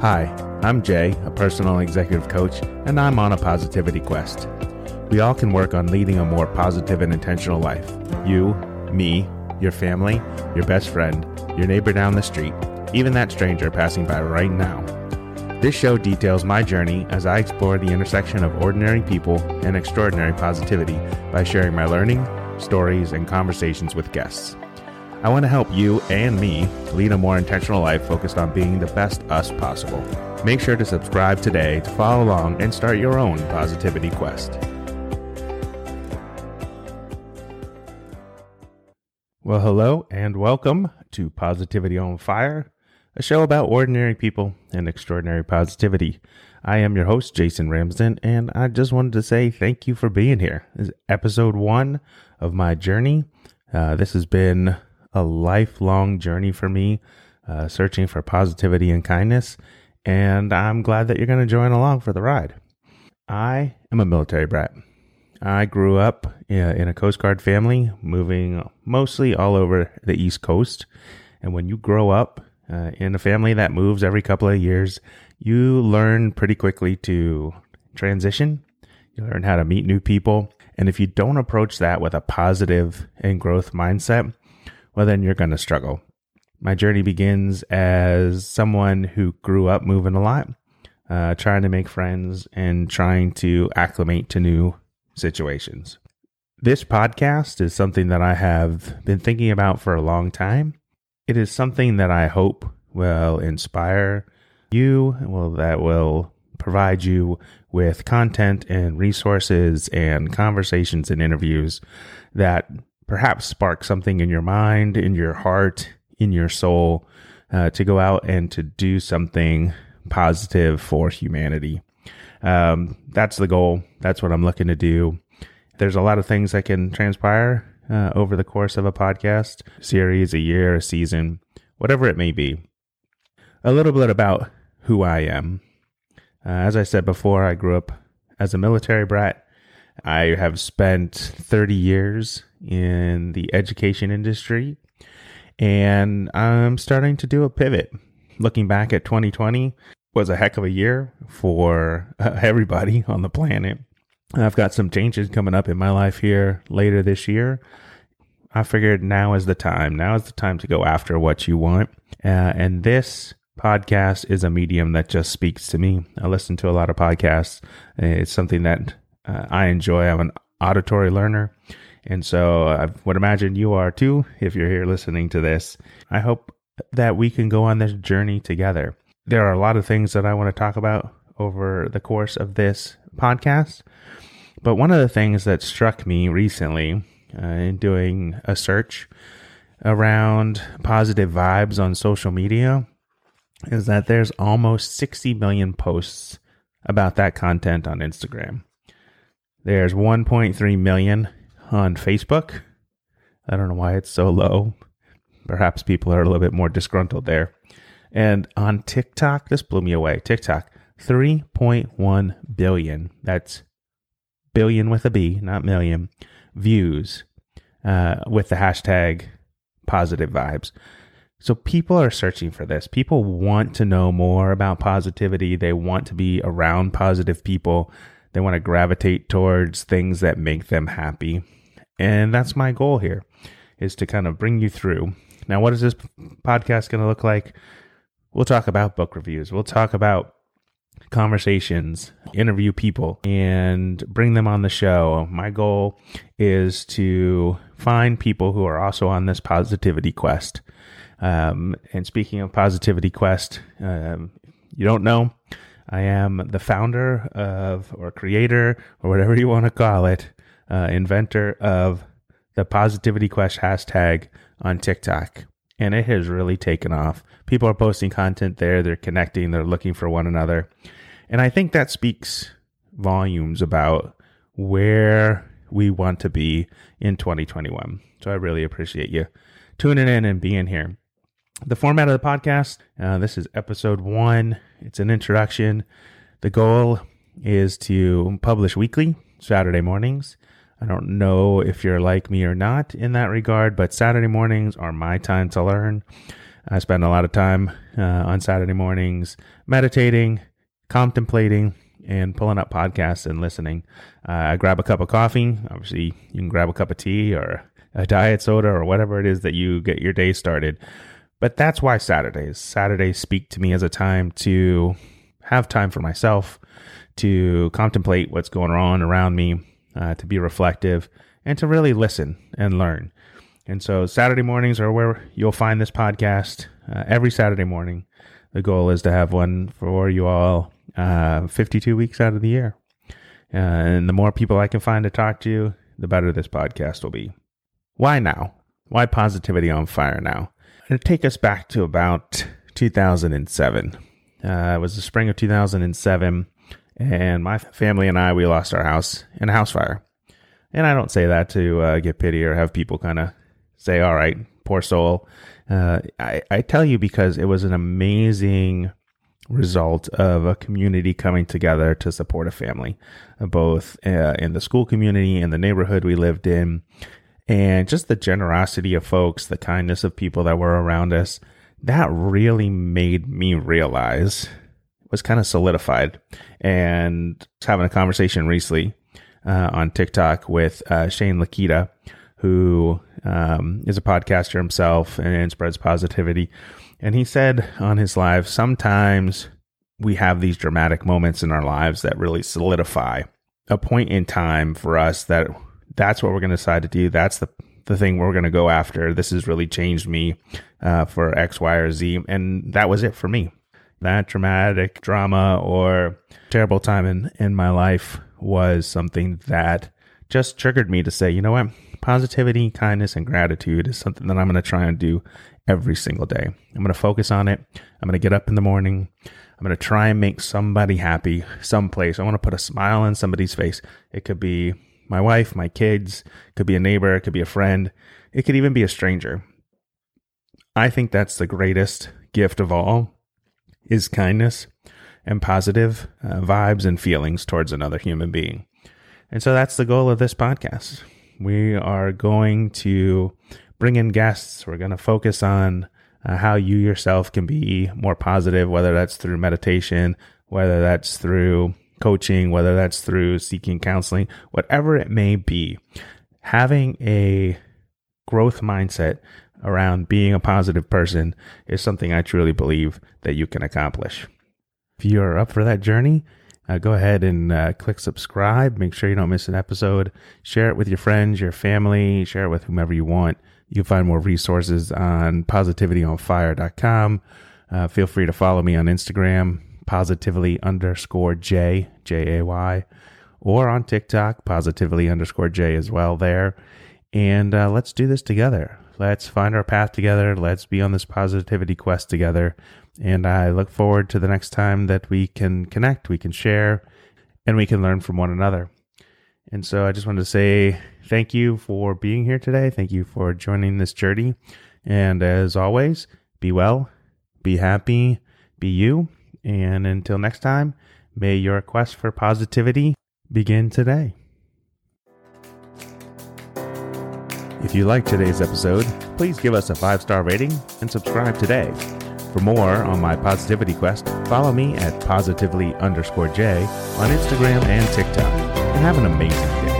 Hi, I'm Jay, a personal executive coach, and I'm on a positivity quest. We all can work on leading a more positive and intentional life. You, me, your family, your best friend, your neighbor down the street, even that stranger passing by right now. This show details my journey as I explore the intersection of ordinary people and extraordinary positivity by sharing my learning, stories, and conversations with guests. I want to help you and me lead a more intentional life focused on being the best us possible. Make sure to subscribe today to follow along and start your own positivity quest. Well, hello and welcome to Positivity on Fire, a show about ordinary people and extraordinary positivity. I am your host, Jason Ramsden, and I just wanted to say thank you for being here. This is episode one of my journey. Uh, this has been a lifelong journey for me, uh, searching for positivity and kindness. And I'm glad that you're going to join along for the ride. I am a military brat. I grew up in a Coast Guard family, moving mostly all over the East Coast. And when you grow up uh, in a family that moves every couple of years, you learn pretty quickly to transition. You learn how to meet new people. And if you don't approach that with a positive and growth mindset, well, then you're going to struggle. My journey begins as someone who grew up moving a lot, uh, trying to make friends and trying to acclimate to new situations. This podcast is something that I have been thinking about for a long time. It is something that I hope will inspire you, well, that will provide you with content and resources and conversations and interviews that perhaps spark something in your mind, in your heart, in your soul uh, to go out and to do something positive for humanity. Um, that's the goal. That's what I'm looking to do. There's a lot of things that can transpire uh, over the course of a podcast series, a year, a season, whatever it may be. A little bit about who I am. Uh, as I said before, I grew up as a military brat. I have spent 30 years in the education industry, and I'm starting to do a pivot. Looking back at 2020 was a heck of a year for everybody on the planet. I've got some changes coming up in my life here later this year. I figured now is the time. Now is the time to go after what you want. Uh, and this podcast is a medium that just speaks to me. I listen to a lot of podcasts. It's something that uh, I enjoy. I'm an auditory learner. And so I would imagine you are too if you're here listening to this. I hope that we can go on this journey together. There are a lot of things that I want to talk about over the course of this podcast. But one of the things that struck me recently uh, in doing a search around positive vibes on social media is that there's almost 60 million posts about that content on Instagram. There's 1.3 million on Facebook. I don't know why it's so low. Perhaps people are a little bit more disgruntled there. And on TikTok, this blew me away. TikTok, 3.1 billion. That's billion with a B, not million, views uh, with the hashtag positive vibes. So people are searching for this. People want to know more about positivity. They want to be around positive people. They want to gravitate towards things that make them happy. And that's my goal here is to kind of bring you through. Now, what is this podcast going to look like? We'll talk about book reviews. We'll talk about conversations, interview people, and bring them on the show. My goal is to find people who are also on this positivity quest. Um, and speaking of positivity quest, um, you don't know, I am the founder of, or creator, or whatever you want to call it, uh, inventor of the Positivity Quest hashtag on TikTok. And it has really taken off. People are posting content there, they're connecting, they're looking for one another. And I think that speaks volumes about where we want to be in 2021. So I really appreciate you tuning in and being here. The format of the podcast uh, this is episode one, it's an introduction. The goal is to publish weekly, Saturday mornings. I don't know if you're like me or not in that regard, but Saturday mornings are my time to learn. I spend a lot of time uh, on Saturday mornings meditating, contemplating, and pulling up podcasts and listening. Uh, I grab a cup of coffee. Obviously, you can grab a cup of tea or a diet soda or whatever it is that you get your day started. But that's why Saturdays. Saturdays speak to me as a time to have time for myself, to contemplate what's going on around me, uh, to be reflective, and to really listen and learn. And so Saturday mornings are where you'll find this podcast uh, every Saturday morning. The goal is to have one for you all uh, 52 weeks out of the year. Uh, and the more people I can find to talk to, the better this podcast will be. Why now? Why positivity on fire now? It'll take us back to about 2007. Uh, it was the spring of 2007, and my family and I we lost our house in a house fire. And I don't say that to uh, get pity or have people kind of say, "All right, poor soul." Uh, I, I tell you because it was an amazing result of a community coming together to support a family, both uh, in the school community and the neighborhood we lived in, and just the generosity of folks, the kindness of people that were around us. That really made me realize was kind of solidified. And having a conversation recently uh, on TikTok with uh, Shane Lakita, who um, is a podcaster himself and spreads positivity. And he said on his live, sometimes we have these dramatic moments in our lives that really solidify a point in time for us that that's what we're going to decide to do. That's the the thing we're going to go after. This has really changed me uh, for X, Y, or Z, and that was it for me. That dramatic drama or terrible time in in my life was something that just triggered me to say, you know what, positivity, kindness, and gratitude is something that I'm going to try and do every single day. I'm going to focus on it. I'm going to get up in the morning. I'm going to try and make somebody happy someplace. I want to put a smile on somebody's face. It could be my wife, my kids, could be a neighbor, it could be a friend, it could even be a stranger. I think that's the greatest gift of all is kindness and positive uh, vibes and feelings towards another human being. And so that's the goal of this podcast. We are going to bring in guests. We're going to focus on uh, how you yourself can be more positive, whether that's through meditation, whether that's through coaching, whether that's through seeking counseling, whatever it may be, having a growth mindset around being a positive person is something I truly believe that you can accomplish. If you are up for that journey, uh, go ahead and uh, click subscribe. Make sure you don't miss an episode. Share it with your friends, your family, share it with whomever you want. You can find more resources on positivityonfire.com. Uh, feel free to follow me on Instagram positively underscore J, J A Y, or on TikTok, positively underscore J as well there. And uh, let's do this together. Let's find our path together. Let's be on this positivity quest together. And I look forward to the next time that we can connect, we can share, and we can learn from one another. And so I just wanted to say thank you for being here today. Thank you for joining this journey. And as always, be well, be happy, be you, and until next time, may your quest for positivity begin today. If you liked today's episode, please give us a five star rating and subscribe today. For more on my positivity quest, follow me at positively underscore J on Instagram and TikTok. And have an amazing day.